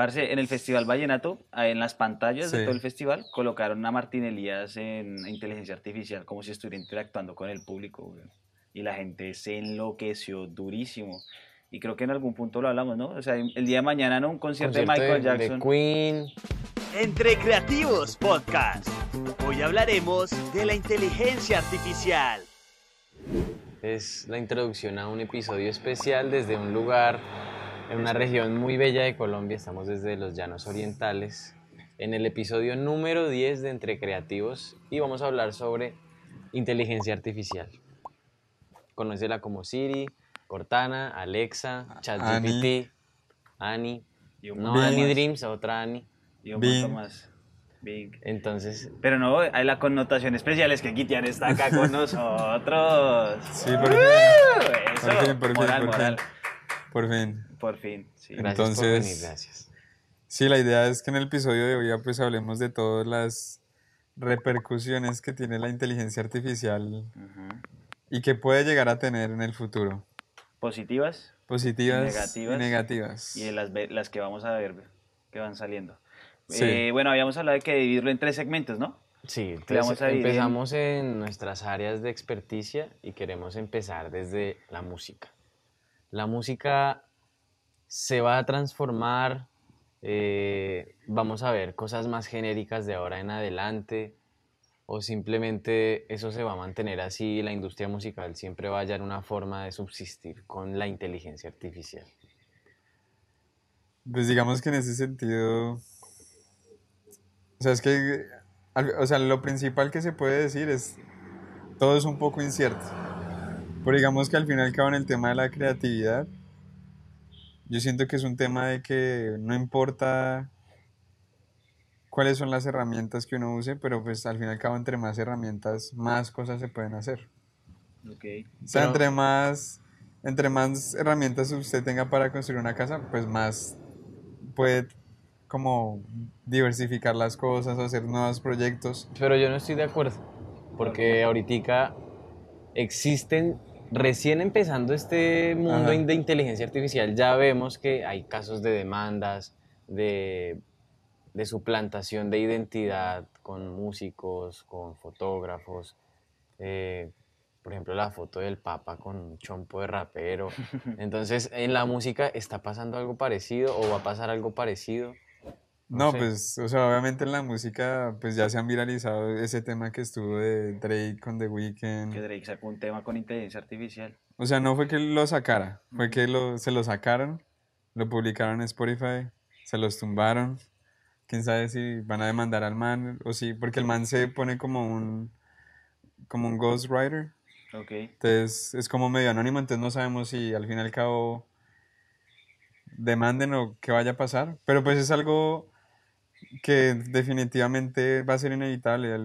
Parce, en el Festival Vallenato, ah, en las pantallas de todo el festival, colocaron a Martín Elías en inteligencia artificial, como si estuviera interactuando con el público. Y la gente se enloqueció durísimo. Y creo que en algún punto lo hablamos, ¿no? O sea, el día de mañana, ¿no? Un concierto, de Michael Jackson. De Queen. Entre Creativos Podcast. Hoy hablaremos de la inteligencia artificial. Es la introducción a un episodio especial desde un lugar en una región muy bella de Colombia, estamos desde los Llanos Orientales, en el episodio número 10 de Entre Creativos y vamos a hablar sobre inteligencia artificial. Conocela como Siri, Cortana, Alexa, ChatGPT, Annie, no Annie Dreams, otra Annie. Y un poco más. Big. Entonces. Pero no, hay la connotación especial es que Kitian está acá con nosotros. Sí, por fin. Eso, por fin, por fin, moral. Por fin. Por fin, sí. Gracias Entonces, por venir, gracias. Sí, la idea es que en el episodio de hoy pues hablemos de todas las repercusiones que tiene la inteligencia artificial y que puede llegar a tener en el futuro. Positivas. Positivas negativas, y negativas. Y las, las que vamos a ver que van saliendo. Eh, bueno, habíamos hablado de que dividirlo en tres segmentos, ¿no? Sí, empezamos en nuestras áreas de experticia y queremos empezar desde la música. La música se va a transformar, eh, vamos a ver cosas más genéricas de ahora en adelante, o simplemente eso se va a mantener así, la industria musical siempre va a hallar una forma de subsistir con la inteligencia artificial. Pues digamos que en ese sentido, o sea, es que, o sea, lo principal que se puede decir es, todo es un poco incierto. Pero digamos que al final y en el tema de la creatividad, yo siento que es un tema de que no importa cuáles son las herramientas que uno use, pero pues al fin y al cabo entre más herramientas, más cosas se pueden hacer. Okay. O sea, entre más, entre más herramientas usted tenga para construir una casa, pues más puede como diversificar las cosas, hacer nuevos proyectos. Pero yo no estoy de acuerdo, porque ahorita existen recién empezando este mundo de inteligencia artificial, ya vemos que hay casos de demandas, de, suplantación de identidad con músicos, con fotógrafos. Eh, por ejemplo, la foto del Papa con un chompo de rapero. Entonces, en la música está pasando algo parecido o va a pasar algo parecido. No, pues, o sea, obviamente en la música, pues ya se han viralizado ese tema que estuvo de Drake con The Weeknd. Que Drake sacó un tema con inteligencia artificial. O sea, no fue que lo sacara, fue que lo, se lo sacaron, lo publicaron en Spotify, se los tumbaron. Quién sabe si van a demandar al man o sí, porque el man se pone como un, como un ghostwriter. Ok. Entonces es como medio anónimo, entonces no sabemos si al fin y al cabo demanden o qué vaya a pasar. Pero pues es algo que definitivamente va a ser inevitable.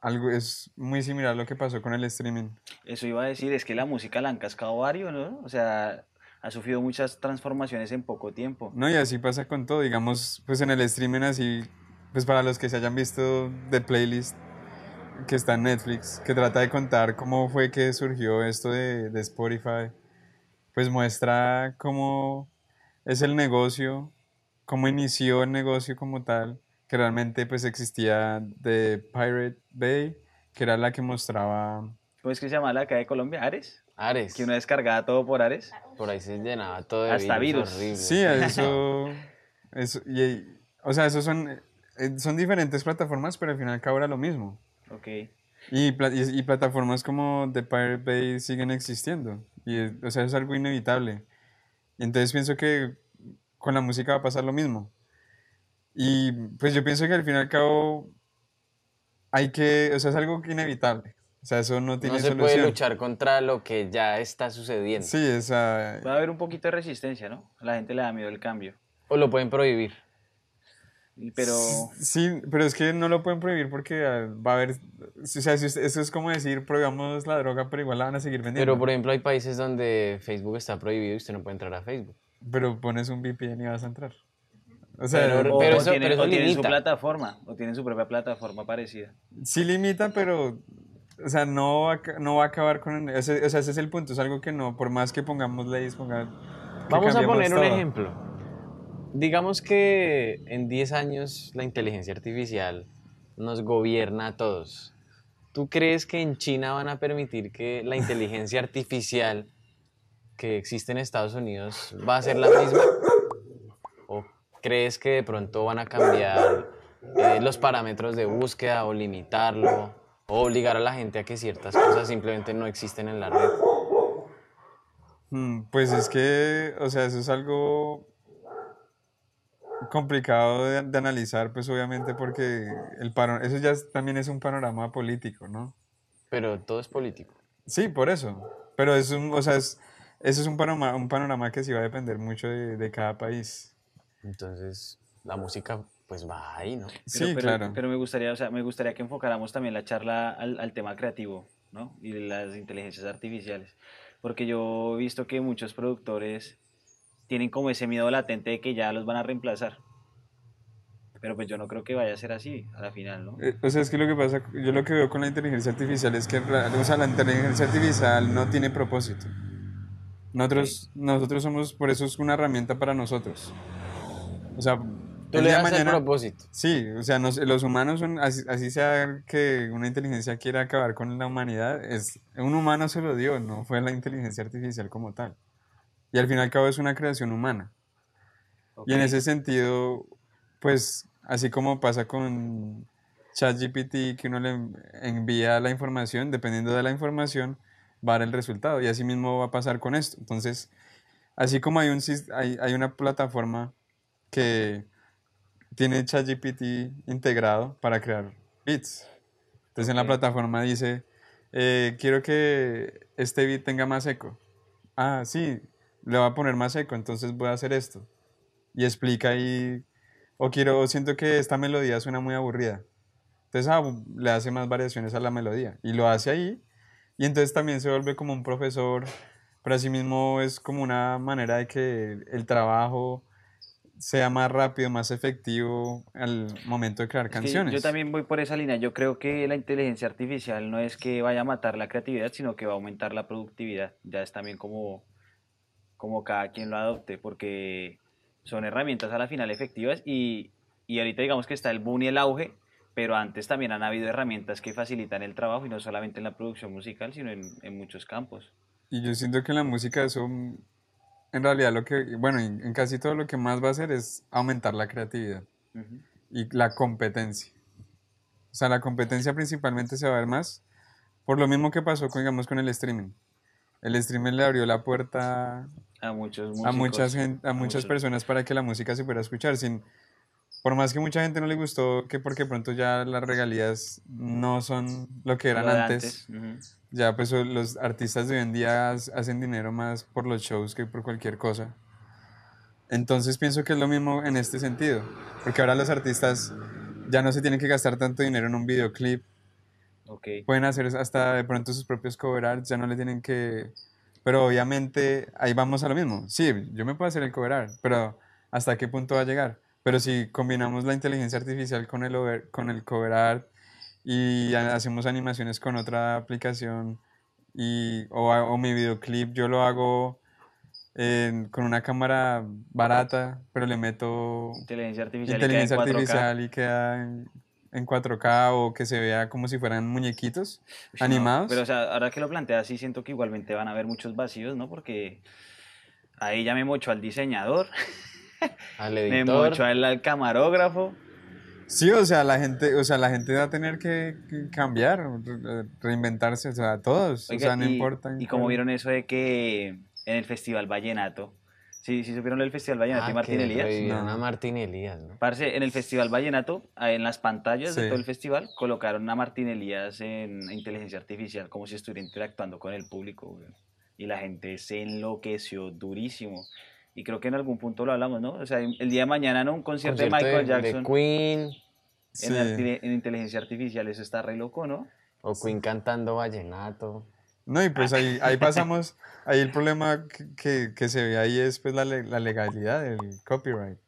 algo es muy similar a lo que pasó con el streaming. Eso iba a decir, es que la música la han cascado varios, ¿no? O sea, ha sufrido muchas transformaciones en poco tiempo. No, y así pasa con todo, digamos, pues en el streaming así, pues para los que se hayan visto de playlist que está en Netflix, que trata de contar cómo fue que surgió esto de, de Spotify, pues muestra cómo es el negocio cómo inició el negocio como tal, que realmente pues existía de Pirate Bay, que era la que mostraba... ¿Cómo es que se llama la acá de Colombia? ¿Ares? Ares. Que uno descargaba todo por Ares. Por ahí se llenaba todo de Hasta virus. Sí, eso... eso y, o sea, esos son, eh, son diferentes plataformas, pero al final cabo era lo mismo. Ok. Y, y, plataformas como The Pirate Bay siguen existiendo. Y, o sea, es algo inevitable. Y entonces pienso que con la música va a pasar lo mismo. Y pues yo pienso que al fin y al cabo hay que, o sea, es algo inevitable. O sea, eso no tiene solución. No se puede luchar contra lo que ya está sucediendo. Sí, esa... Va a haber un poquito de resistencia, ¿no? A la gente le da miedo el cambio. O lo pueden prohibir. Pero... Sí, pero es que no lo pueden prohibir porque ah, va a haber... O sea, eso es como decir, prohibamos la droga, pero igual la van a seguir vendiendo. Pero, por ejemplo, hay países donde Facebook está prohibido y usted no puede entrar a Facebook. Pero pones un VPN y vas a entrar. O sea, pero, eso, tienen, su plataforma, o tienen su propia plataforma parecida. Sí limita, pero, o sea, no va, no va a acabar con... Ese, o sea, ese es el punto, es algo que no, por más que pongamos leyes, pongamos... Vamos a poner un ejemplo. digamos que en 10 años la inteligencia artificial nos gobierna a todos. ¿Tú crees que en China van a permitir que la inteligencia artificial que existe en Estados Unidos va a ser la misma? ¿O crees que de pronto van a cambiar eh, los parámetros de búsqueda o limitarlo o obligar a la gente a que ciertas cosas simplemente no existen en la red? Mm, Pues es que, o sea, eso es algo complicado de, de analizar, pues obviamente porque el eso ya es- también es un panorama político, ¿no? Pero todo es político. Sí, por eso. Pero es un, o sea, es, eso es un panorama, un panorama que sí va a depender mucho de, de cada país. Entonces, la música pues va ahí, ¿no? Pero, Sí, pero- claro. Pero me gustaría, o sea, me gustaría que enfocáramos también la charla al, al tema creativo, ¿no? Y las inteligencias artificiales. Porque yo he visto que muchos productores tienen como ese miedo latente de que ya los van a reemplazar. Pero pues yo no creo que vaya a ser así a la final, ¿no? Eh, O sea, es que lo que pasa, yo lo que veo con la inteligencia artificial es que o sea, la inteligencia artificial no tiene propósito. Nosotros, nosotros somos, por eso es una herramienta para nosotros. O sea, Tú el le das el mañana- propósito. Sí, o sea, nos- los humanos son, así, así sea que una inteligencia quiera acabar con la humanidad, es, un humano se lo dio, no fue la inteligencia artificial como tal. Y al fin y al cabo es una creación humana. Y en ese sentido, pues, así como pasa con ChatGPT, que uno le envía la información, dependiendo de la información, dar el resultado. Y así mismo va a pasar con esto. Entonces, así como hay, un, hay, hay una plataforma que tiene ChatGPT integrado para crear beats. Entonces, en la plataforma dice, eh, quiero que este beat tenga más eco. Ah, sí, le va a poner más eco, entonces voy a hacer esto y explica ahí, o quiero, o siento que esta melodía suena muy aburrida. Entonces ah, le hace más variaciones a la melodía y lo hace ahí y entonces también se vuelve como un profesor, pero asimismo es como una manera de que el trabajo sea más rápido, más efectivo al momento de crear canciones. yo también voy por esa línea. Yo creo que la inteligencia artificial no es que vaya a matar la creatividad, sino que va a aumentar la productividad. Ya es también como, como cada quien lo adopte, porque son herramientas a la final efectivas y, y ahorita digamos que está el boom y el auge, pero antes también han habido herramientas que facilitan el trabajo y no solamente en la producción musical, sino en, en muchos campos. Y yo siento que en la música eso, en realidad lo que, bueno, en, en casi todo lo que más va a hacer es aumentar la creatividad. Ujú. y la competencia. O sea, la competencia principalmente se va a ver más por lo mismo que pasó con, digamos, con el streaming. El streaming le abrió la puerta A muchos a músicos, muchas, gen- a a muchas muchos- personas para que la música se pudiera escuchar sin... Por más que mucha gente no le gustó, que porque pronto ya las regalías no son lo que eran lo antes, ya pues los artistas de hoy en día hacen dinero más por los shows que por cualquier cosa. Entonces pienso que es lo mismo en este sentido, porque ahora los artistas ya no se tienen que gastar tanto dinero en un videoclip, Ok. pueden hacer hasta de pronto sus propios cover arts, ya no le tienen que... Pero obviamente ahí vamos a lo mismo. Sí, yo me puedo hacer el cover art, pero ¿hasta qué punto va a llegar? Pero si combinamos la inteligencia artificial con el, over- con el cover art y ha- hacemos animaciones con otra aplicación y, o, o mi videoclip yo lo hago con una cámara barata, pero le meto Inteligencia artificial. y queda en inteligencia 4K. artificial y queda en, en 4K o que se vea como si fueran muñequitos no, animados. pero o sea, ahora que lo planteas, sí siento que igualmente van a haber muchos vacíos, ¿no? Porque ahí ya me mocho al diseñador, Al me editor. mocho al, al camarógrafo. Sí, o sea, la gente, o sea, la gente va a tener que, cambiar, re- reinventarse, o sea, todos, o Oiga, sea, no y, importa. y como vieron eso de que en el Festival Vallenato, ¿sí, sí supieron del Festival Vallenato Ah, y Martín Elías? No. a Martín Elías, ¿no? Parce, en el Festival Vallenato, en las pantallas de Sí. todo el festival, colocaron a Martín Elías en inteligencia artificial, como si estuviera interactuando con el público, weón. Y la gente se enloqueció durísimo. Y creo que en algún punto lo hablamos, ¿no? O sea, el día de mañana, ¿no? Un concierto, de Michael Jackson de Queen Sí. en, arti- en inteligencia artificial, eso está re loco, ¿no? o Queen cantando vallenato. No, y pues ahí, ahí pasamos, ahí el problema que, que, que se ve ahí es pues la, la legalidad del copyright.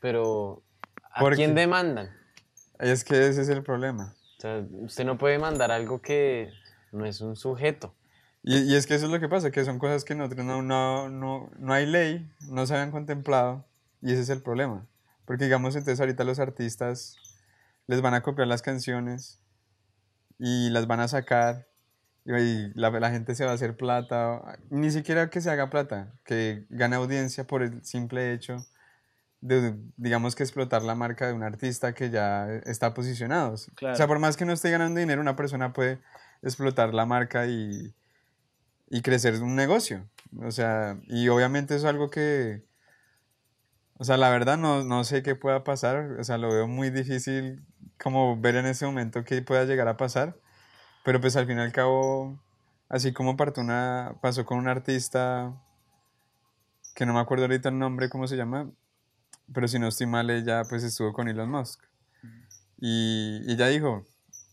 Pero ¿a ¿Por quién demandan? Es que ese es el problema. O sea, usted no puede mandar algo que no es un sujeto. Y, y es que eso es lo que pasa, que son cosas que nosotros no, no, no, no hay ley, no se habían contemplado. Y ese es el problema. Porque digamos, entonces ahorita los artistas les van a copiar las canciones y las van a sacar y la, la, gente se va a hacer plata, ni siquiera que se haga plata, que gane audiencia por el simple hecho de, digamos que explotar la marca de un artista que ya está posicionado. O sea, por más que no esté ganando dinero, una persona puede explotar la marca y, y crecer un negocio. O sea, y obviamente es algo que, o sea, la verdad no, no sé qué pueda pasar, o sea, lo veo muy difícil como ver en ese momento qué pueda llegar a pasar pero pues al fin y al cabo, así como una, pasó con un artista que no me acuerdo ahorita el nombre, cómo se llama, pero si no estoy mal, ella pues estuvo con Elon Musk. Y, y ella dijo,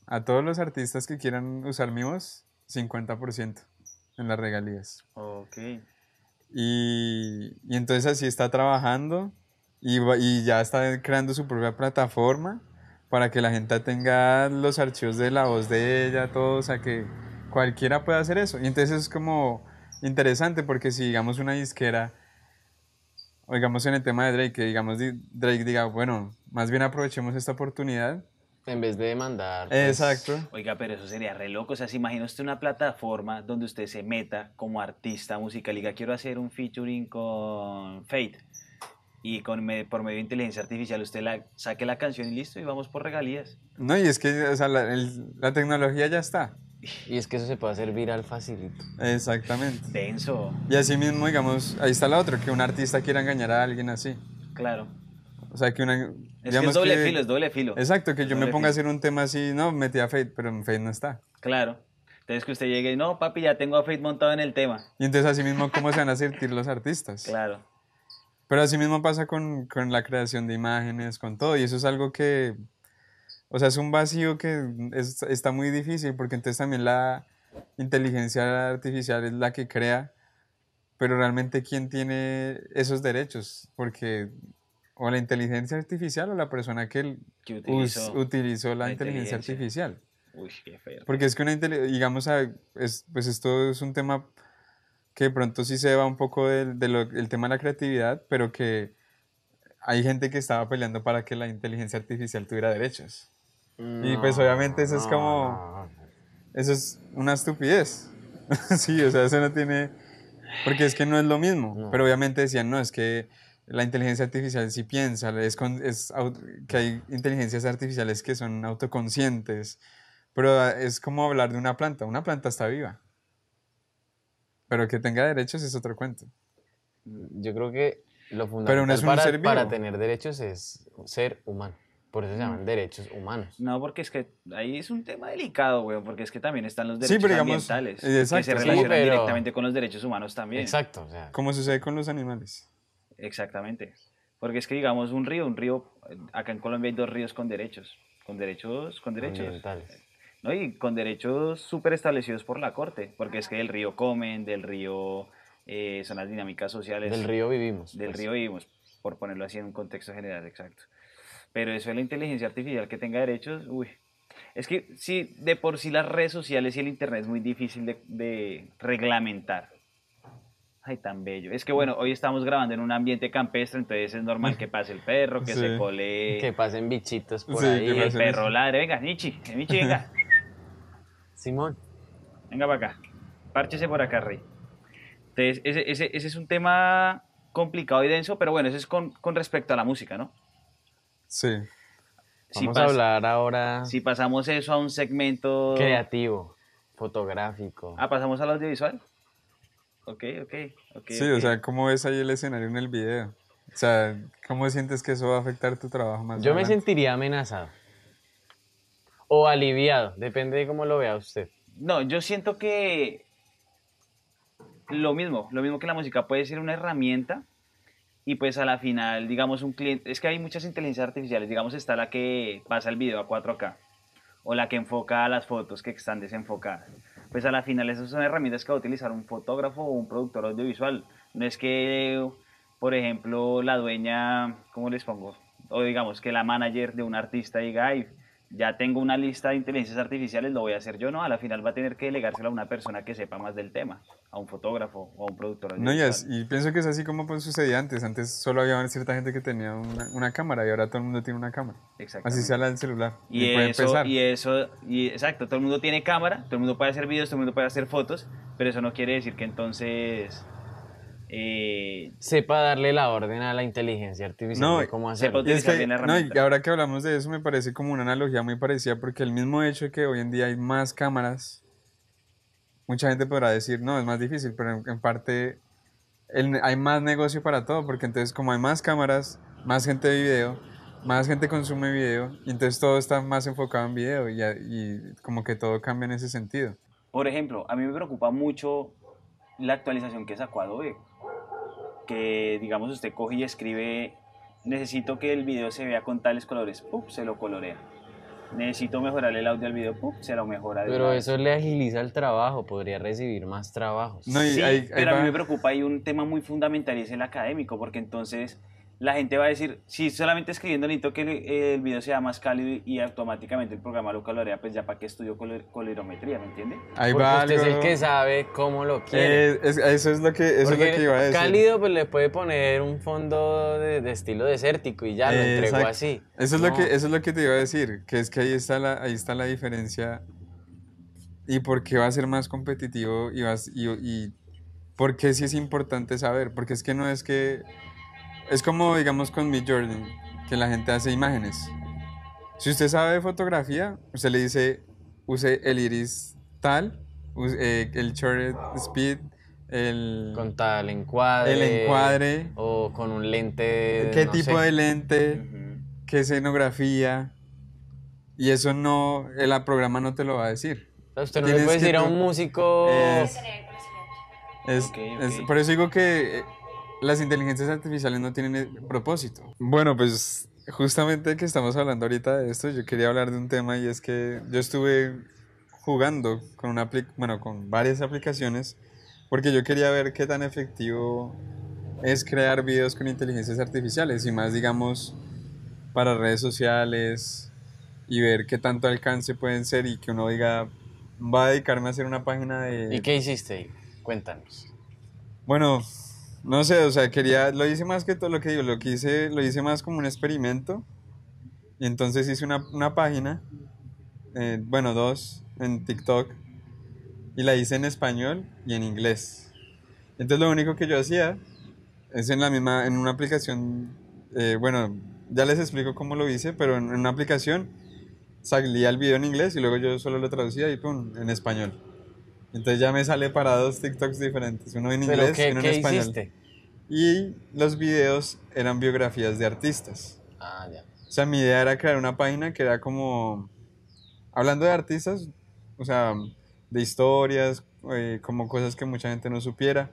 a todos los artistas que quieran usar mi voz, 50% en las regalías. Ok. Y, y entonces así está trabajando y, y ya está creando su propia plataforma para que la gente tenga los archivos de la voz de ella, todo, o sea, que cualquiera pueda hacer eso. Y entonces es como interesante porque si digamos una disquera, o digamos en el tema de Drake, que digamos Drake diga, bueno, más bien aprovechemos esta oportunidad. En vez de demandar. Pues, Exacto. Oiga, pero eso sería re loco. O sea, si imagina usted una plataforma donde usted se meta como artista musical y diga, quiero hacer un featuring con Fate y con, por medio de inteligencia artificial usted la, saque la canción y listo y vamos por regalías. No, y es que o sea, la, la, tecnología ya está. Y es que eso se puede hacer viral facilito. Exactamente. Denso. Y así mismo, digamos, ahí está la otra, que un artista quiera engañar a alguien así. Claro. O sea, que una... Es que es doble filo, es doble filo. Exacto, que yo me ponga a hacer un tema así, no, metí a Fate, pero en Fate no está. Claro. Entonces que usted llegue y, no, papi, ya tengo a Fate montado en el tema. Y entonces así mismo, ¿cómo se van a sentir los artistas? Claro. Pero así mismo pasa con, con, la creación de imágenes, con todo, y eso es algo que, o sea, es un vacío que es, está muy difícil, porque entonces también la inteligencia artificial es la que crea, pero realmente quién tiene esos derechos, porque o la inteligencia artificial o la persona que, utilizó, la, inteligencia. artificial. Uy, qué feo. Porque es que una digamos, es, pues esto es un tema que de pronto sí se va un poco del de tema de la creatividad, pero que hay gente que estaba peleando para que la inteligencia artificial tuviera derechos. y pues obviamente eso es como... Eso es una estupidez. sí, o sea, eso no tiene... Porque es que no es lo mismo. Pero obviamente decían, no, es que la inteligencia artificial sí piensa, es, es que hay inteligencias artificiales que son autoconscientes, pero es como hablar de una planta, una planta está viva. Pero que tenga derechos es otro cuento. Yo creo que lo fundamental para, para, tener derechos es ser humano. Por eso se llaman mm. derechos humanos. No, porque es que ahí es un tema delicado, güey, porque es que también están los derechos ambientales que se relacionan directamente con los derechos humanos también. Exacto. O sea. Como sucede con los animales. Exactamente. Porque es que, digamos, un río, un río, acá en Colombia hay dos ríos con derechos. Con derechos, con derechos. ¿no? Y con derechos súper establecidos por la Corte, porque es que del río comen, del río eh, son las dinámicas sociales. Del río vivimos. Del pues. río vivimos, por ponerlo así en un contexto general, exacto. Pero eso de la inteligencia artificial que tenga derechos, uy. Es que sí, de por sí las redes sociales y el Internet es muy difícil de, de reglamentar. Ay, tan bello. Es que bueno, hoy estamos grabando en un ambiente campestre, entonces es normal que pase el perro, que se cole. Que pasen bichitos por ahí. el perro ladre. Venga, Nichi, Nichi, venga. Simón. Venga para acá. Párchese por acá, Rey. Entonces, ese, ese, ese, es un tema complicado y denso, pero bueno, ese es con, con respecto a la música, ¿no? Sí. Vamos a hablar ahora. Si pasamos eso a un segmento. Creativo, fotográfico. Ah, pasamos al audiovisual. Ok, ok, ok. Sí, o sea, ¿cómo ves ahí el escenario en el video? O sea, ¿cómo sientes que eso va a afectar tu trabajo más? Yo me sentiría amenazado o aliviado, depende de cómo lo vea usted. No, yo siento que lo mismo, lo mismo que la música puede ser una herramienta y pues a la final, digamos, un cliente, es que hay muchas inteligencias artificiales, digamos, está la que pasa el video a 4K o la que enfoca las fotos que están desenfocadas. Pues a la final esas son herramientas que va a utilizar un fotógrafo o un productor audiovisual. No es que, por ejemplo, la dueña, ¿cómo les pongo? O digamos que la manager de un artista diga, ay, ya tengo una lista de inteligencias artificiales, lo voy a hacer yo, no, a la final va a tener que delegárselo a una persona que sepa más del tema, a un fotógrafo o a un productor. No, y, y pienso que es así como pues, sucedía antes, antes solo había cierta gente que tenía una, una, cámara y ahora todo el mundo tiene una cámara. Así sea la del celular. Y, eso, y eso, y exacto, todo el mundo tiene cámara, todo el mundo puede hacer videos, todo el mundo puede hacer fotos, pero eso no quiere decir que entonces eh, sepa darle la orden a la inteligencia artificial de cómo hacerlo. no, y ahora que hablamos de eso me parece como una analogía muy parecida porque el mismo hecho de que hoy en día hay más cámaras, mucha gente podrá decir, no, es más difícil, pero en, parte hay más negocio para todo porque entonces como hay más cámaras, más gente de video, más gente consume video y entonces todo está más enfocado en video y, y como que todo cambia en ese sentido. Por ejemplo, a mí me preocupa mucho la actualización que sacó Adobe que digamos usted coge y escribe, necesito que el video se vea con tales colores, ¡pum! se lo colorea. Necesito mejorar el audio del video, ¡pum! se lo mejora. Pero eso le agiliza el trabajo, podría recibir más trabajos. No, sí, pero a mí me preocupa, hay un tema muy fundamental y es el académico, porque entonces la gente va a decir, si solamente escribiendo necesito que el, video sea más cálido y automáticamente el programa lo colorea, pues ya para qué estudio colorimetría, ¿me entiende? Ahí Porque va usted es el que sabe cómo lo quiere. Eh, eso es lo que, eso es lo que iba a decir. Cálido, pues le puede poner un fondo de, estilo desértico y ya lo entregó así. Eso es, lo que, eso es lo que te iba a decir, que es que ahí está la, ahí está la diferencia y por qué va a ser más competitivo y, vas, y, y por qué sí es importante saber, porque es que no es que es como, digamos, con Mid Jordan, que la gente hace imágenes. Si usted sabe de fotografía, usted le dice, use el iris tal, eh, el shutter speed, el... Con tal encuadre. El encuadre. O con un lente... ¿Qué tipo de lente? ¿Qué escenografía? Y eso no, el programa no te lo va a decir. Usted no le puede decir a un músico... Es, por eso digo que las inteligencias artificiales no tienen propósito. Bueno, pues justamente que estamos hablando ahorita de esto, yo quería hablar de un tema y es que yo estuve jugando con una bueno, con varias aplicaciones porque yo quería ver qué tan efectivo es crear videos con inteligencias artificiales y más digamos para redes sociales y ver qué tanto alcance pueden ser y que uno diga va a dedicarme a hacer una página de ¿Y qué hiciste? Cuéntanos. Bueno, no sé, o sea, quería, lo hice más que todo lo que digo, lo que hice, lo hice más como un experimento. Y entonces hice una, una página, eh, bueno, dos, en TikTok. Y la hice en español y en inglés. Entonces lo único que yo hacía es en la misma, en una aplicación, eh, bueno, ya les explico cómo lo hice, pero en, una aplicación salía el video en inglés y luego yo solo lo traducía y pum, en español. Entonces ya me sale para dos TikToks diferentes, uno en inglés y uno en español. Hiciste? Y los videos eran biografías de artistas. Ah, ya. O sea, mi idea era crear una página que era como, hablando de artistas, o sea, de historias, eh, como cosas que mucha gente no supiera.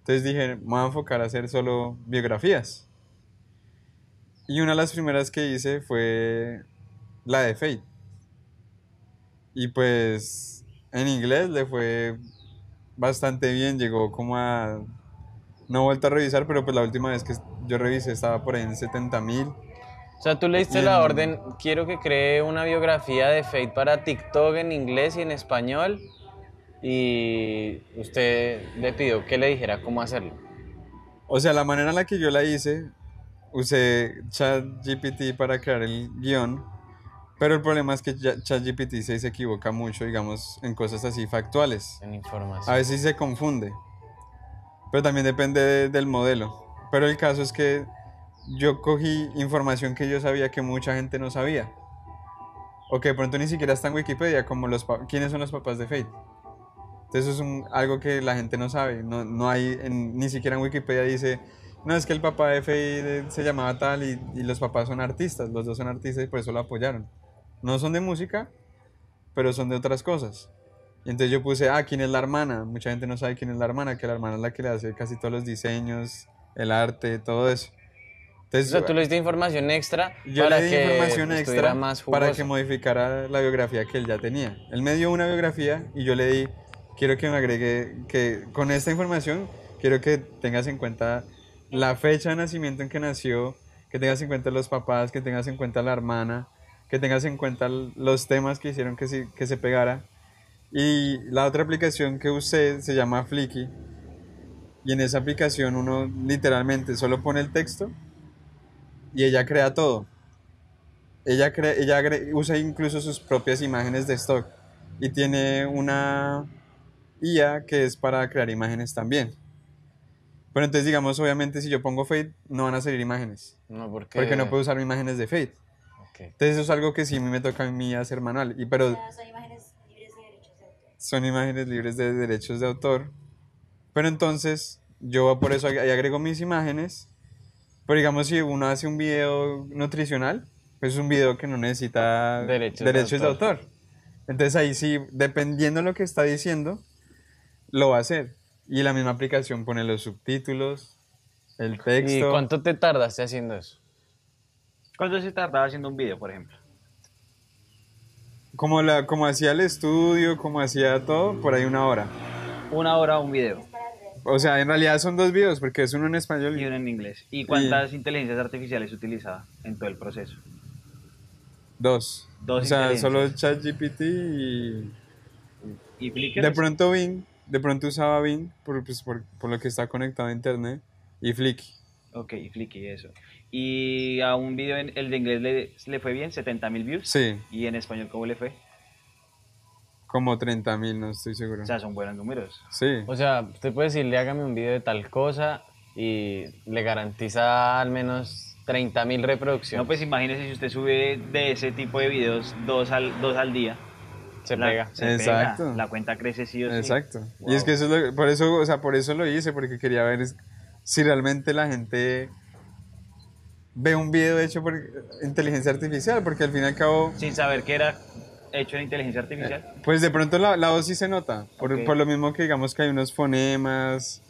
Entonces dije, me voy a enfocar a hacer solo biografías. Y una de las primeras que hice fue la de Fate. Y pues en inglés le fue bastante bien, llegó como a... No he vuelto a revisar, pero pues la última vez que yo revisé estaba por ahí en 70 mil. O sea, tú le diste la orden, quiero que cree una biografía de Fate para TikTok en inglés y en español. Y usted le pidió que le dijera cómo hacerlo. O sea, la manera en la que yo la hice, usé ChatGPT para crear el guion pero el problema es que ChatGPT se equivoca mucho, digamos, en cosas así factuales. En información. A veces se confunde. Pero también depende del modelo. Pero el caso es que yo cogí información que yo sabía que mucha gente no sabía. O que de pronto ni siquiera está en Wikipedia, como los quiénes son los papás de Fate. Entonces eso es algo que la gente no sabe. No, no hay, ni siquiera en Wikipedia dice, no, es que el papá de Fate se llamaba tal y, y los papás son artistas. Los dos son artistas y por eso lo apoyaron. No son de música, pero son de otras cosas. Y entonces yo puse, ah, ¿quién es la hermana? Mucha gente no sabe quién es la hermana, que la hermana es la que le hace casi todos los diseños, el arte, todo eso. Entonces, o sea, tú le diste información extra yo para le di que información extra más para que modificara la biografía que él ya tenía. Él me dio una biografía y yo le di, quiero que me agregue, que con esta información quiero que tengas en cuenta la fecha de nacimiento en que nació, que tengas en cuenta los papás, que tengas en cuenta la hermana, que tengas en cuenta los temas que hicieron que, se, que se pegara. Y la otra aplicación que usé se llama Flicky. Y en esa aplicación uno literalmente solo pone el texto y ella crea todo. Ella, crea, ella usa incluso sus propias imágenes de stock y tiene una IA que es para crear imágenes también. Pero entonces, digamos, obviamente, si yo pongo Fate, no van a salir imágenes. No, ¿por qué? Porque no puedo usar imágenes de Fate. Entonces, eso es algo que sí me toca a mí hacer manual. Y, pero, son imágenes libres de derechos de autor. Son imágenes libres de derechos de autor. Pero entonces, yo por eso ahí agrego mis imágenes. Pero digamos, si uno hace un video nutricional, pues es un video que no necesita derechos, de, autor. Entonces ahí sí, dependiendo de lo que está diciendo, lo va a hacer. Y la misma aplicación pone los subtítulos, el texto. ¿Y cuánto te tardaste haciendo eso? ¿Cuánto se tardaba haciendo un video, por ejemplo? Como, la, como hacía el estudio, como hacía todo, por ahí una hora. Una hora un video. O sea, en realidad son dos videos, porque es uno en español y uno en inglés. ¿Y cuántas inteligencias artificiales utilizaba en todo el proceso? Dos. Dos o sea, solo ChatGPT y... ¿Y Flickr? De pronto Bing, de pronto usaba Bing, por, pues, por, por, lo que está conectado a internet, y Flicky. Ok, y Flicky, eso. ¿Y a un video, en, el de inglés le, le fue bien? ¿70 mil views? Sí. ¿Y en español cómo le fue? Como 30 mil, no estoy seguro. O sea, son buenos números. Sí. O sea, usted puede decirle, hágame un video de tal cosa y le garantiza al menos 30 mil reproducciones. No, pues imagínese si usted sube de ese tipo de videos dos al, dos al día. Se pega. Se Exacto. La cuenta crece sí o sí. Exacto. Y es que eso es lo, por eso, o sea, por eso lo hice, porque quería ver si realmente la gente ve un video hecho por inteligencia artificial, porque al fin y al cabo... Sin saber que era hecho en inteligencia artificial? Eh, pues de pronto la, la voz sí se nota, por, por, lo mismo que digamos que hay unos fonemas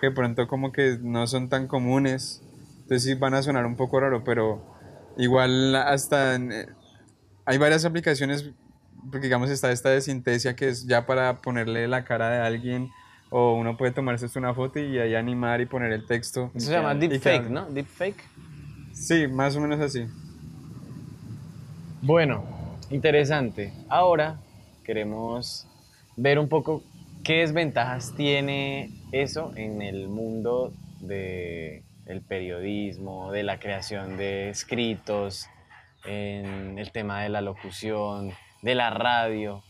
que de pronto como que no son tan comunes, entonces sí van a sonar un poco raro, pero igual hasta eh, hay varias aplicaciones, porque digamos está esta de sintesia que es ya para ponerle la cara de alguien o uno puede tomarse una foto y ahí animar y poner el texto. Eso se llama deepfake, ¿no? Deepfake. Sí, más o menos así. Bueno, Interesante. Ahora queremos ver un poco qué desventajas tiene eso en el mundo del periodismo, de la creación de escritos, en el tema de la locución, de la radio.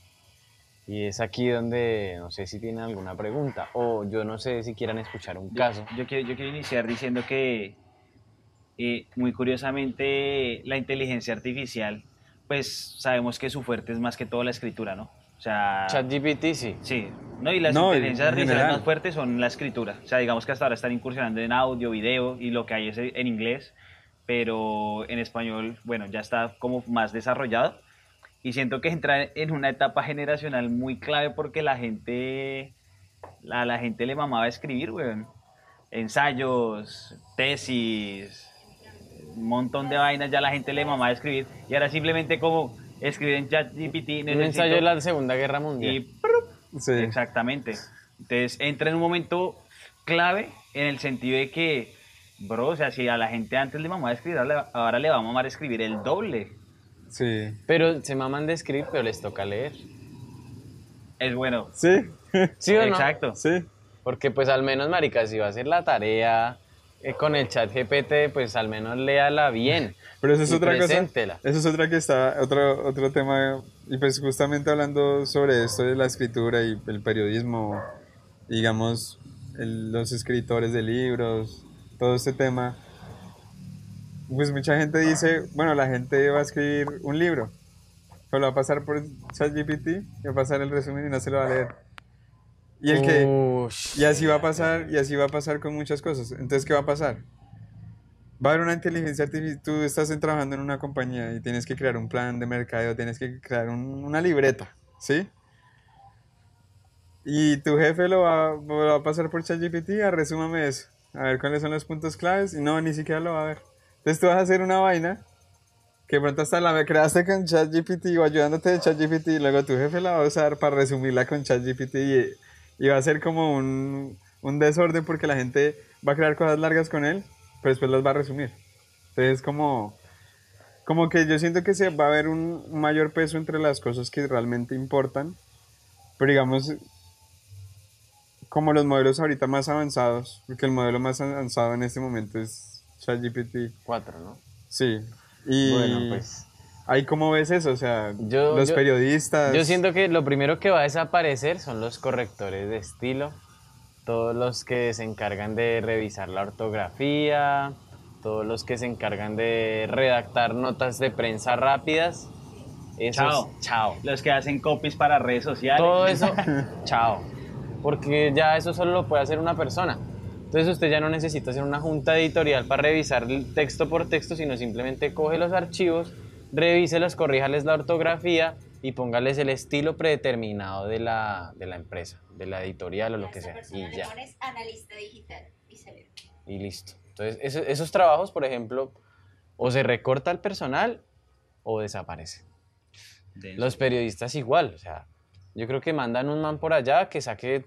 Y es aquí donde no sé si tienen alguna pregunta o yo no sé si quieran escuchar un caso. Yo, quiero, yo quiero iniciar diciendo que eh, muy curiosamente la inteligencia artificial pues sabemos que su fuerte es más que todo la escritura, ¿no? O sea, ChatGPT sí. Sí, no, y las inteligencias artificiales más fuertes son la escritura. O sea, digamos que hasta ahora están incursionando en audio, video y lo que hay es en inglés, pero en español, bueno, ya está como más desarrollado. Y siento que entra en una etapa generacional muy clave porque la gente, a la gente le mamaba escribir, weón. Ensayos, tesis, un montón de vainas, ya la gente le mamá a escribir y ahora simplemente como escribir en ChatGPT. Un ensayo de la Segunda Guerra Mundial. Y sí. Exactamente. Entonces entra en un momento clave en el sentido de que, bro, o sea, si a la gente antes le mamaba a escribir, ahora le va a mamar a escribir el doble. Sí. Pero se maman de escribir, pero les toca leer. Es bueno. Sí. ¿Sí o no? Exacto. Sí. Porque pues al menos, marica, si va a hacer la tarea con el chat GPT, pues al menos léala bien. Pero eso es otra cosa. Eso es otra que está, otro, otro tema, y pues justamente hablando sobre esto de la escritura y el periodismo, digamos, los escritores de libros, todo este tema, pues mucha gente dice, bueno, la gente va a escribir un libro, pero va a pasar por ChatGPT va a pasar el resumen y no se lo va a leer. Y el que y así va a pasar y así va a pasar con muchas cosas. Entonces, ¿qué va a pasar? Va a haber una inteligencia artificial. Tú estás trabajando en una compañía y tienes que crear un plan de mercadeo, tienes que crear una libreta, ¿sí? Y tu jefe lo va, lo va a pasar por ChatGPT, a resúmame eso, a ver cuáles son los puntos claves y no, ni siquiera lo va a ver. Entonces tú vas a hacer una vaina que pronto hasta la creaste con ChatGPT o ayudándote de ChatGPT y luego tu jefe la va a usar para resumirla con ChatGPT y y va a ser como un, un desorden porque la gente va a crear cosas largas con él, pero después las va a resumir. Entonces, como, como que yo siento que se va a ver un mayor peso entre las cosas que realmente importan, pero digamos, como los modelos ahorita más avanzados, porque el modelo más avanzado en este momento es ChatGPT. 4, ¿no? Sí. Y Bueno, pues ahí cómo ves eso, o sea, Yo- los yo- periodistas. yo siento que lo primero que va a desaparecer son los correctores de estilo, todos los que se encargan de revisar la ortografía, todos los que se encargan de redactar notas de prensa rápidas. Esos, Chao. Chao. Los que hacen copies para redes sociales. Todo eso, chao. Porque ya eso solo lo puede hacer una persona. Entonces usted ya no necesita hacer una junta editorial para revisar el texto por texto, sino simplemente coge los archivos, revíselos, corríjales la ortografía y póngales el estilo predeterminado de la, de la empresa, de la editorial o lo que sea. Y le ya, pones analista digital y y listo. Entonces eso- esos trabajos, por ejemplo, o se recorta el personal o desaparece. Denso. Los periodistas igual, o sea, yo creo que mandan un man por allá que saque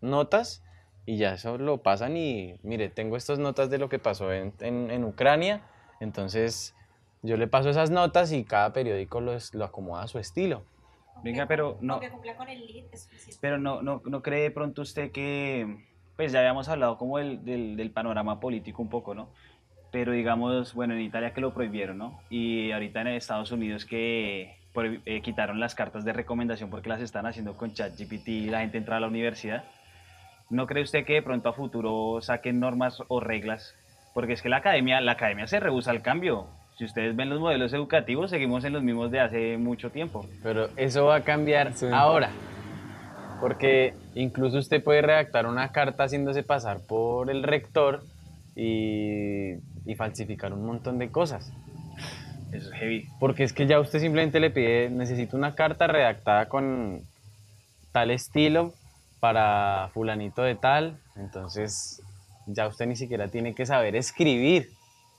notas y ya eso lo pasan y mire, tengo estas notas de lo que pasó en, en- en Ucrania, entonces yo le paso esas notas y cada periódico los- lo acomoda a su estilo. Venga, pero no- cumpla con el lead, es. Pero no, no, no cree de pronto usted que, pues ya habíamos hablado como del, del, del panorama político un poco, ¿no? Pero digamos, bueno, en Italia que lo prohibieron, ¿no? Y ahorita en Estados Unidos que eh, quitaron las cartas de recomendación porque las están haciendo con ChatGPT y la gente entra a la universidad. ¿No cree usted que de pronto a futuro saquen normas o reglas? Porque es que la academia, la academia se rehúsa al cambio. Si ustedes ven los modelos educativos, seguimos en los mismos de hace mucho tiempo. Pero eso va a cambiar Sí. ahora. Porque incluso usted puede redactar una carta haciéndose pasar por el rector y, y falsificar un montón de cosas. Eso es heavy. Porque es que ya usted simplemente le pide, necesito una carta redactada con tal estilo para fulanito de tal. Entonces ya usted ni siquiera tiene que saber escribir.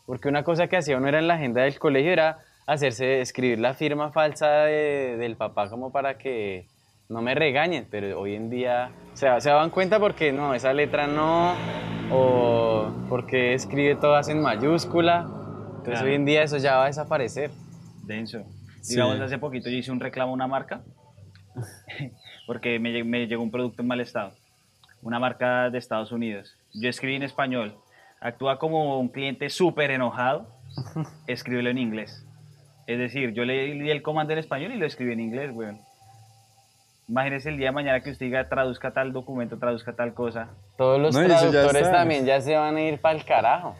Porque una cosa que hacía uno era en la agenda del colegio era hacerse escribir la firma falsa de- del papá como para que no me regañen. Pero hoy en día se, se dan cuenta porque no, esa letra no, o porque escribe todas en mayúscula. Entonces Claro. hoy en día eso ya va a desaparecer. Denso. Sí. Digamos, hace poquito yo hice un reclamo a una marca porque me, me llegó un producto en mal estado. Una marca de Estados Unidos. Yo escribí en español. Actúa como un cliente súper enojado. Escríbelo en inglés. Es decir, yo le di el comando en español y lo escribí en inglés, weón. Imagínese el día de mañana que usted diga traduzca tal documento, traduzca tal cosa. Todos los No, ya traductores también ya se van a ir para el carajo.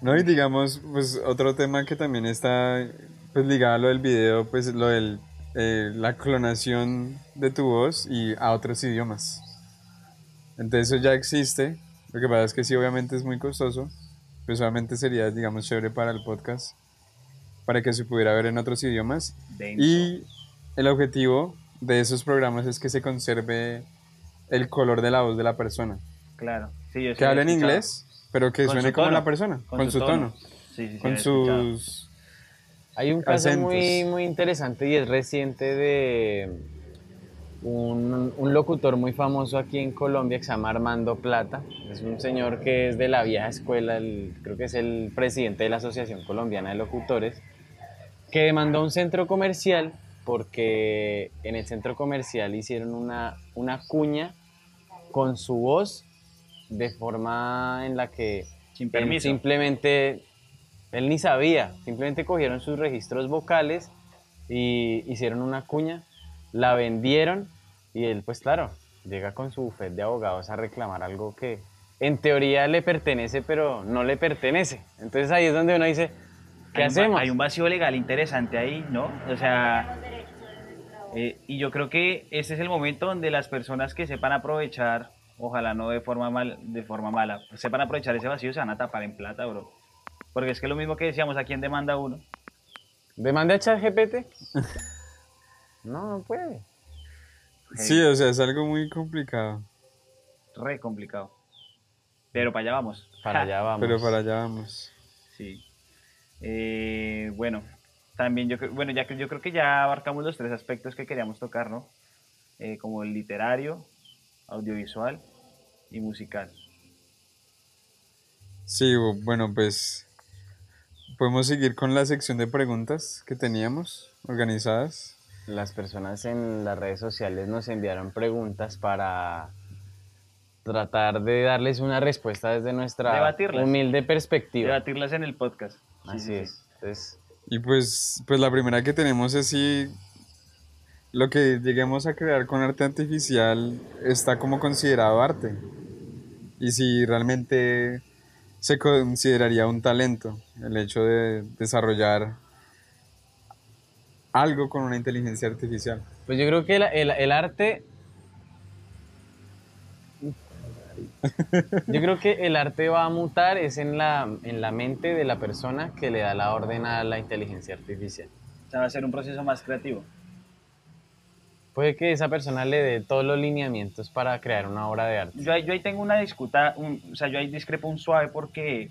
No, y digamos, pues otro tema que también está pues ligado a lo del video, pues lo de la clonación de tu voz y a otros idiomas. Entonces eso ya existe. Lo que pasa es que sí, obviamente es muy costoso. Pues solamente sería, digamos, chévere para el podcast, para que se pudiera ver en otros idiomas. Denso. Y el objetivo de esos programas es que se conserve el color de la voz de la persona. Claro. Sí, yo Que hable en inglés, pero que Con suene su como tono. la persona, con, su tono, Sí, sí, sí, con sus... Hay un caso Acentos. muy, muy interesante y es reciente de un, un locutor muy famoso aquí en Colombia que se llama Armando Plata. Es un señor que es de la vieja escuela, el- creo que es el presidente de la Asociación Colombiana de Locutores, que demandó un centro comercial porque en el centro comercial hicieron una, una cuña con su voz de forma en la que Sin él permiso. simplemente, él ni sabía, simplemente cogieron sus registros vocales y hicieron una cuña, la vendieron y él, pues claro, llega con su bufete de abogados a reclamar algo que en teoría le pertenece, pero no le pertenece. Entonces ahí es donde uno dice, ¿qué hay un hacemos? hay un vacío legal interesante ahí, ¿no? O sea, eh, y yo creo que ese es el momento donde las personas que sepan aprovechar, ojalá no de forma, mal, de forma mala, sepan aprovechar ese vacío, se van a tapar en plata, bro. Porque es que lo mismo que decíamos, ¿a quién demanda uno? ¿Demanda a ChatGPT? no, no puede. Sí, o sea, es algo muy complicado, Re complicado. Pero para allá vamos. Para allá vamos. pero para allá vamos. Sí. Eh, bueno, también yo creo, bueno, ya que yo creo que ya abarcamos los tres aspectos que queríamos tocar, ¿no? Eh, como el literario, audiovisual y musical. Sí, bu- bueno, pues podemos seguir con la sección de preguntas que teníamos organizadas. Las personas en las redes sociales nos enviaron preguntas para tratar de darles una respuesta desde nuestra Debatirlas. humilde perspectiva. Debatirlas en el podcast. Sí, Así sí, sí. es. Entonces, Y pues, pues la primera que tenemos es si lo que lleguemos a crear con arte artificial está como considerado arte. Y si realmente se consideraría un talento el hecho de desarrollar algo con una inteligencia artificial. Pues yo creo que el, el- el arte. Yo creo que el arte va a mutar es en la, en la mente de la persona que le da la orden a la inteligencia artificial. O sea, va a ser un proceso más creativo. Puede que esa persona le dé todos los lineamientos para crear una obra de arte. Yo ahí, yo ahí tengo una disputa, un- o sea, yo ahí discrepo un suave porque,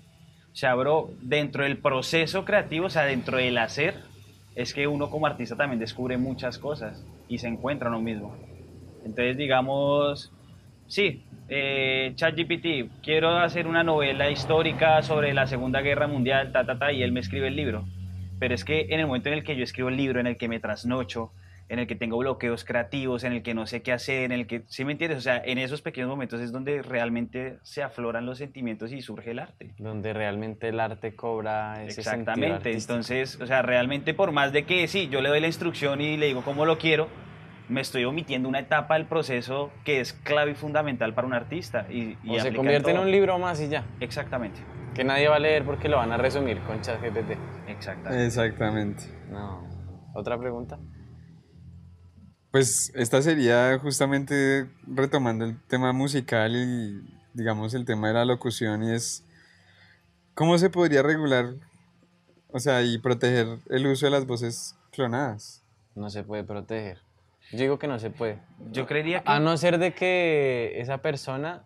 o sea, bro, dentro del proceso creativo, o sea, dentro del hacer, es que uno como artista también descubre muchas cosas y se encuentra uno mismo. Entonces, digamos, sí, eh, ChatGPT, quiero hacer una novela histórica sobre la Segunda Guerra Mundial, ta, ta, ta, y él me escribe el libro. Pero es que en el momento en el que yo escribo el libro, en el que me trasnocho, en el que tengo bloqueos creativos, en el que no sé qué hacer, en el que, ¿sí me entiendes? O sea, en esos pequeños momentos es donde realmente se afloran los sentimientos y surge el arte. Donde realmente el arte cobra ese sentido Exactamente, entonces, o sea, realmente por más de que sí, yo le doy la instrucción y le digo cómo lo quiero, me estoy omitiendo una etapa del proceso que es clave y fundamental para un artista. Y, y O se convierte en un libro más y ya. Exactamente, Que nadie va a leer porque lo van a resumir con ChatGPT. exactamente. Exactamente. No. ¿Otra pregunta? Pues esta sería justamente retomando el tema musical y digamos el tema de la locución y es cómo se podría regular, o sea, y proteger el uso de las voces clonadas. No se puede proteger. Yo digo que no se puede. Yo creería que... A no ser de que esa persona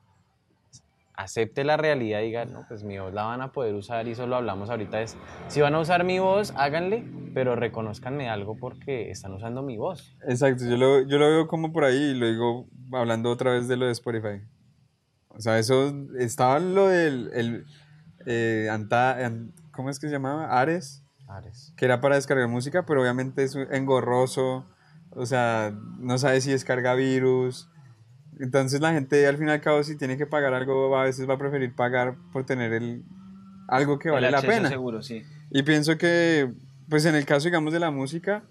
acepte la realidad y diga, no, pues mi voz la van a poder usar y eso lo hablamos ahorita, es, si van a usar mi voz, háganle, pero reconozcanme algo porque están usando mi voz. Exacto, yo lo, yo lo veo como por ahí y lo digo hablando otra vez de lo de Spotify. O sea, eso estaba lo del el, eh, Anta- an- ¿cómo es que se llamaba? Ares. Ares. que era para descargar música, pero obviamente es engorroso, o sea, no sabe si descarga virus. Entonces la gente al fin y al cabo si tiene que pagar algo, a veces va a preferir pagar por tener el, algo que el vale la acceso pena. seguro, sí. Y pienso que, pues en el caso, digamos, de la música,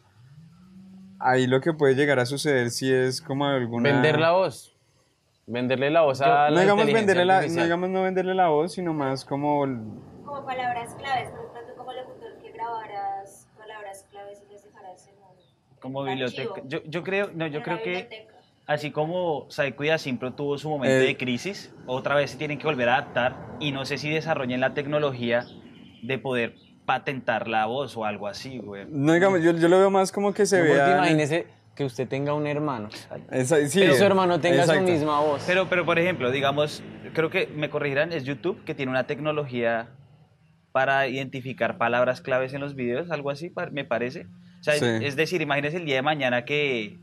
ahí lo que puede llegar a suceder si es como alguna... Vender la voz. Venderle la voz a no la digamos, inteligencia venderle la, no digamos no venderle la voz, sino más como... Como palabras claves, por ejemplo, como locutor que grabaras palabras claves y las dejaras en un Como biblioteca. Yo, yo creo, no, yo creo que biblioteca. Así como Saiko y Asimpro tuvo su momento Eh. de crisis, otra vez se tienen que volver a adaptar y no sé si desarrollen la tecnología de poder patentar la voz o algo así, güey. No digamos, yo, yo lo veo más como que se No, vea... imagínese que usted tenga un hermano Esa- sí, su hermano tenga exacto. su misma voz. Pero, pero por ejemplo, digamos, creo que me corregirán, es YouTube que tiene una tecnología para identificar palabras claves en los videos, algo así, me parece. O sea, Sí. es decir, imagínese el día de mañana que,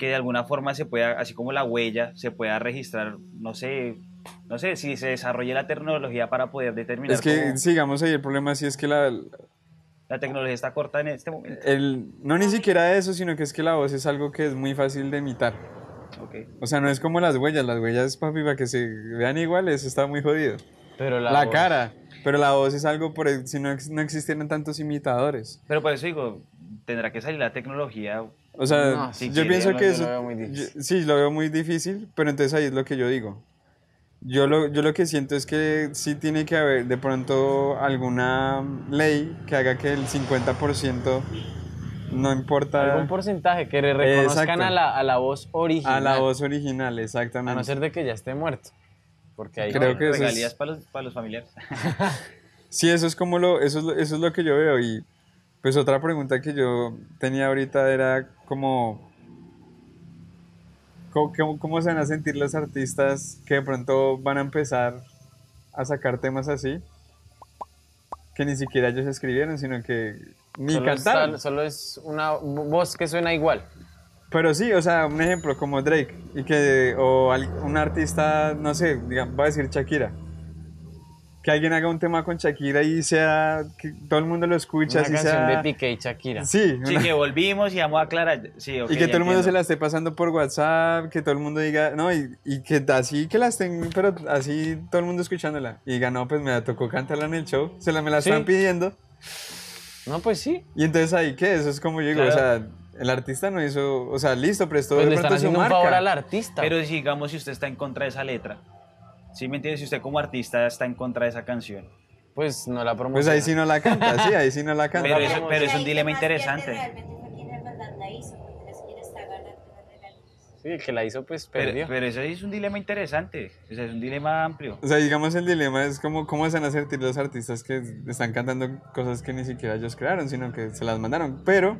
que de alguna forma se pueda, así como la huella, se pueda registrar, no sé, no sé, si se desarrolle la tecnología para poder determinar Es que, cómo- sigamos ahí, el problema sí es que la, la tecnología está corta en este momento. el, no ni siquiera eso, sino que es que la voz es algo que es muy fácil de imitar. Ok. O sea, no es como las huellas, las huellas, papi, para que se vean iguales, está muy jodido. Pero La, la, voz- cara, pero la voz es algo, por el- si no, no existieran tantos imitadores. Pero por eso digo, tendrá que salir la tecnología. O sea, No, si yo pienso que lo eso... muy yo- sí, lo veo muy difícil, pero entonces ahí es lo que yo digo. Yo lo, yo lo que siento es que sí tiene que haber de pronto alguna ley que haga que el 50% no importa algún porcentaje que le reconozcan Exacto. a la, a la voz original. a la voz original, A exactamente. no ser de que ya esté muerto. Porque ahí Creo que regalías es- para los, para los familiares. Sí, eso es como lo, eso es lo, eso es lo que yo veo. Y pues otra pregunta que yo tenía ahorita era como ¿cómo, cómo- se van a sentir los artistas que de pronto van a empezar a sacar temas así? Que ni siquiera ellos escribieron, sino que ni solo, es, cantaron. solo es una voz que suena igual. Pero sí, o sea, un ejemplo como Drake y que o un artista, no sé, digamos, voy a decir Shakira. Que alguien haga un tema con Shakira y sea que todo el mundo lo escucha, Una así canción sea de Piqué y Shakira. Sí, Sí, una- que volvimos y vamos a aclarar. Sí, ok, y que todo el mundo se entiendo. la esté pasando por WhatsApp, que todo el mundo diga, no, y, y que así que la estén, pero así todo el mundo escuchándola. Y diga, no, pues me la tocó cantarla en el show, se la me la Sí. están pidiendo. No, pues sí. Y entonces ahí, ¿qué? Eso es como yo digo, o sea, el artista no hizo, o sea, listo, prestó Pues de le están pronto su haciendo un marca. favor al artista. Pero digamos si usted está en contra de esa letra. ¿Sí me entiende? Si usted como artista está en contra de esa canción. Pues no la promociona. Pues ahí sí no la canta, sí, ahí sí no la canta. Pero la eso, pero es un dilema interesante. Realmente fue quien en verdad la hizo, porque es quien está ganando las regalías. Sí, el que la hizo, pues Pero, perdió. pero eso es un dilema interesante. O sea, es un dilema amplio. O sea, digamos el dilema es como cómo se van a sentir los artistas que están cantando cosas que ni siquiera ellos crearon, sino que se las mandaron. Pero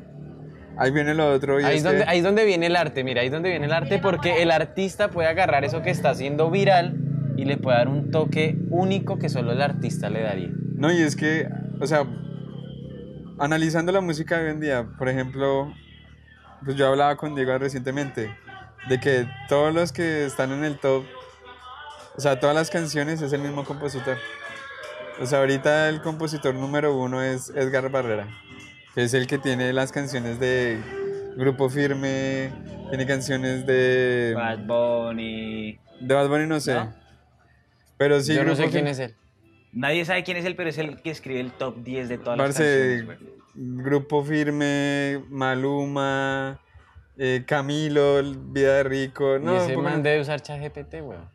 ahí viene lo otro y Ahí es es, donde, que- ahí es donde viene el arte, mira, ahí es donde viene el arte porque el artista puede agarrar eso que está haciendo viral y le puede dar un toque único que solo el artista le daría. No, y es que, o sea, analizando la música de hoy en día, por ejemplo, pues yo hablaba con Diego recientemente de que todos los que están en el top, o sea, todas las canciones es el mismo compositor. O sea, ahorita el compositor número uno es Edgar Barrera, que es el que tiene las canciones de Grupo Firme, tiene canciones de... Bad Bunny. De Bad Bunny no sé. ¿No? Pero sí, Yo no sé quién es él. Nadie sabe quién es él, pero es el que escribe el top 10 de todas las canciones. güey. Grupo Firme, Maluma, eh, Camilo, Vida de Rico. No, y ese man debe usar ChatGPT, weón.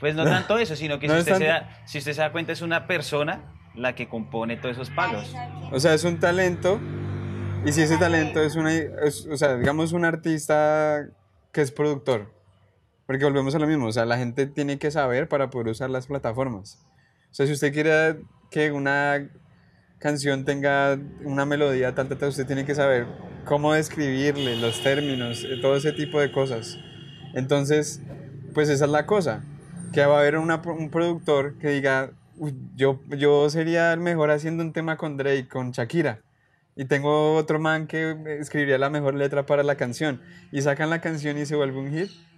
Pues no tanto eso, sino que No si, usted se da, si usted se da cuenta es una persona la que compone todos esos palos. O sea, es un talento. Y si ese talento es una. es- o sea, digamos un artista que es productor. Porque volvemos a lo mismo. O sea, la gente tiene que saber para poder usar las plataformas. O sea, si usted quiere que una canción tenga una melodía tal, tal, tal, usted tiene que saber cómo describirle, los términos, eh, todo ese tipo de cosas. Entonces, pues esa es la cosa. Que va a haber una un productor que diga, "Uy, yo, yo sería el mejor haciendo un tema con Drake, con Shakira. Y tengo otro man que escribiría la mejor letra para la canción. Y sacan la canción y se vuelve un hit.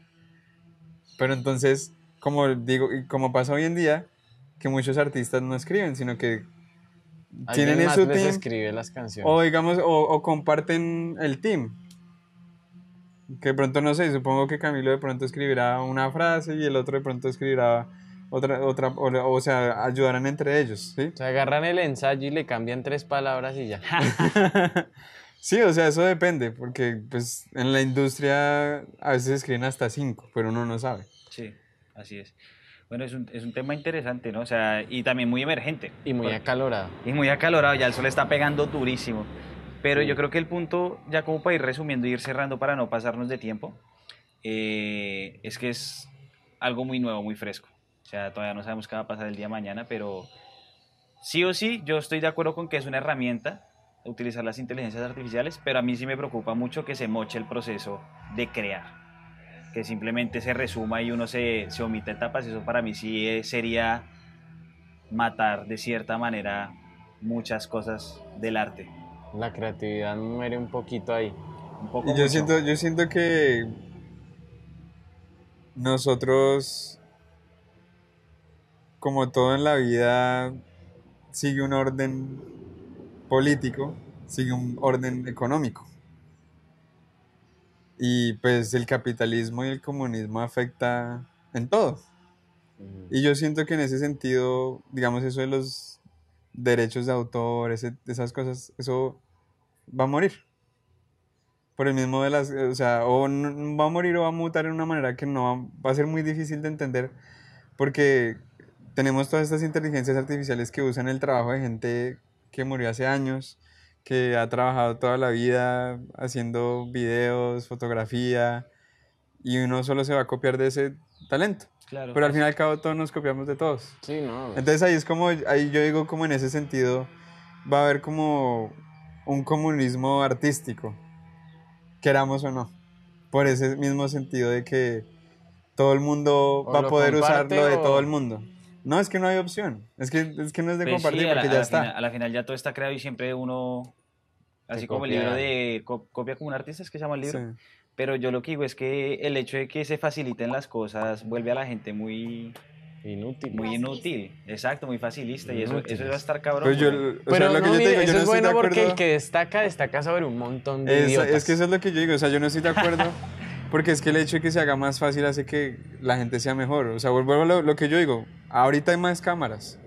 Pero entonces, como digo, como pasa hoy en día, que muchos artistas no escriben, sino que tienen en su team escribe las canciones. o digamos, o, o comparten el team. Que de pronto, no sé, supongo que Camilo de pronto escribirá una frase y el otro de pronto escribirá otra, otra o, o sea, ayudarán entre ellos, ¿sí? Se agarran el ensayo y le cambian tres palabras y ya. Sí, o sea, eso depende, porque pues en la industria a veces escriben hasta cinco, pero uno no sabe. Sí, así es. Bueno, es un, es un tema interesante, ¿no? O sea, y también muy emergente. Y muy Por- acalorado. Y muy acalorado, ya el sol está pegando durísimo. Pero yo creo que el punto, ya como para ir resumiendo y ir cerrando para no pasarnos de tiempo, eh, es que es algo muy nuevo, muy fresco. O sea, todavía no sabemos qué va a pasar el día de mañana, pero sí o sí, yo estoy de acuerdo con que es una herramienta utilizar las inteligencias artificiales, pero a mí sí me preocupa mucho que se moche el proceso de crear. Que simplemente se resuma y uno se, se omite etapas. Eso para mí sí eh, sería matar de cierta manera muchas cosas del arte. La creatividad muere un poquito ahí. Un poco Y yo mucho. siento, yo siento que nosotros, como todo en la vida, sigue un orden político, sigue un orden económico. Y pues el capitalismo y el comunismo afecta en todo. Y yo siento que en ese sentido, digamos, eso de los derechos de autor, ese- esas cosas, eso va a morir. Por el mismo de las, o sea, o va a morir o va a mutar en una manera que no va, va a ser muy difícil de entender, porque tenemos todas estas inteligencias artificiales que usan el trabajo de gente que murió hace años, que ha trabajado toda la vida haciendo videos, fotografía, y uno solo se va a copiar de ese talento. Claro, Pero al pues, fin y al cabo todos nos copiamos de todos. Sí, no. Entonces ahí es como, ahí yo digo como en ese sentido va a haber como un comunismo artístico, queramos o no, por ese mismo sentido de que todo el mundo O va a lo poder comparte usarlo de o- todo el mundo. No, es que no hay opción, es que, es que no es de pues compartir sí, la- porque a ya la está. Final, a la final ya todo está creado y siempre uno, así como el libro de co- Copia como un artista, es que se llama el libro. Sí. Pero yo lo que digo es que el hecho de que se faciliten las cosas vuelve a la gente muy Inútil. Muy inútil, exacto, muy facilista. Y eso, Inútil. eso va a estar cabrón. Pues yo, güey. o sea, Pero lo que no, yo te mire, digo, yo eso no es bueno porque el que destaca, destaca sobre un montón de Es, idiotas. es que eso es lo que yo digo, o sea, yo no estoy de acuerdo, porque es que el hecho de que se haga más fácil hace que la gente sea mejor. O sea, vuelvo a lo, lo que yo digo, ahorita hay más cámaras,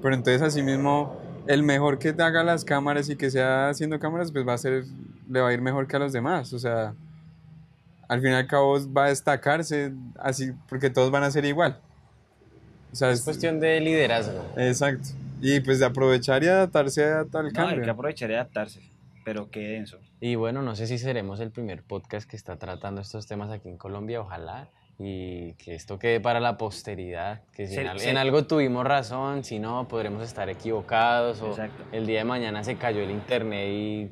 pero entonces así mismo el mejor que te haga las cámaras y que sea haciendo cámaras, pues va a ser, le va a ir mejor que a los demás. O sea, al fin y al cabo va a destacarse así, porque todos van a ser igual. O sea, Es cuestión de liderazgo. Exacto. Y pues de aprovechar y adaptarse a tal No, hay cambio. que aprovechar y adaptarse. Pero qué denso. Y bueno, no sé si seremos el primer podcast que está tratando estos temas aquí en Colombia, ojalá. Y que esto quede para la posteridad, que si Se- en, al- se- en algo tuvimos razón, si no, podremos estar equivocados o Exacto. el día de mañana se cayó el internet y...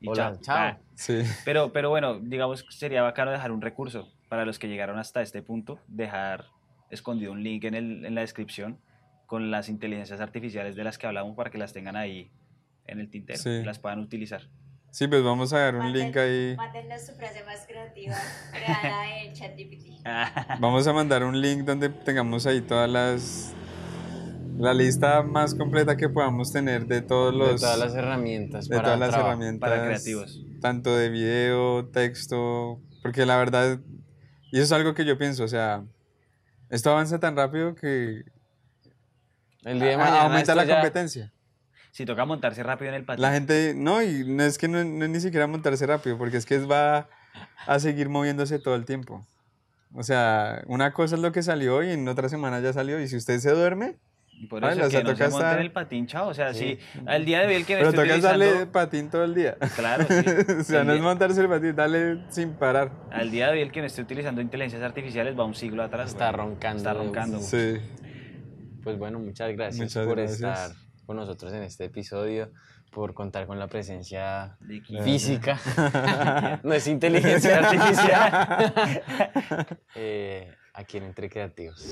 Y Hola, chao. chao. Ah. Sí. Pero, pero bueno, digamos que sería bacano dejar un recurso para los que llegaron hasta este punto, dejar escondido un link en, el, en la descripción con las inteligencias artificiales de las que hablamos para que las tengan ahí en el tintero Sí. y las puedan utilizar. Sí, pues vamos a dar un link ahí. Mándennos su frase más creativa creada en ChatGPT. Vamos a mandar un link donde tengamos ahí todas las la lista más completa que podamos tener de todos los de todas las herramientas de para todas las trabajo. herramientas para creativos. tanto de video, texto, porque la verdad y eso es algo que yo pienso, o sea, esto avanza tan rápido que El día de mañana aumenta la competencia. Si toca montarse rápido en el patio. La gente, no, y no es que no, no es ni siquiera montarse rápido, porque es que va a seguir moviéndose todo el tiempo. O sea, una cosa es lo que salió y en otra semana ya salió, y si usted se duerme, Y por Vale, eso o sea, que no toca se monte estar- en el patín, chao. O sea, Sí. si al día de hoy el que me pero esté toca darle utilizando... patín todo el día. Claro, sí. o sea, El no es día- montarse el patín, dale sin parar. Al día de hoy el que me esté utilizando inteligencias artificiales va un siglo atrás. Está güey. roncando. Está roncando. Sí. Pues bueno, muchas gracias Muchas por gracias. estar con nosotros en este episodio, por contar con la presencia física. no es inteligencia artificial. Eh, aquí en Entre Creativos.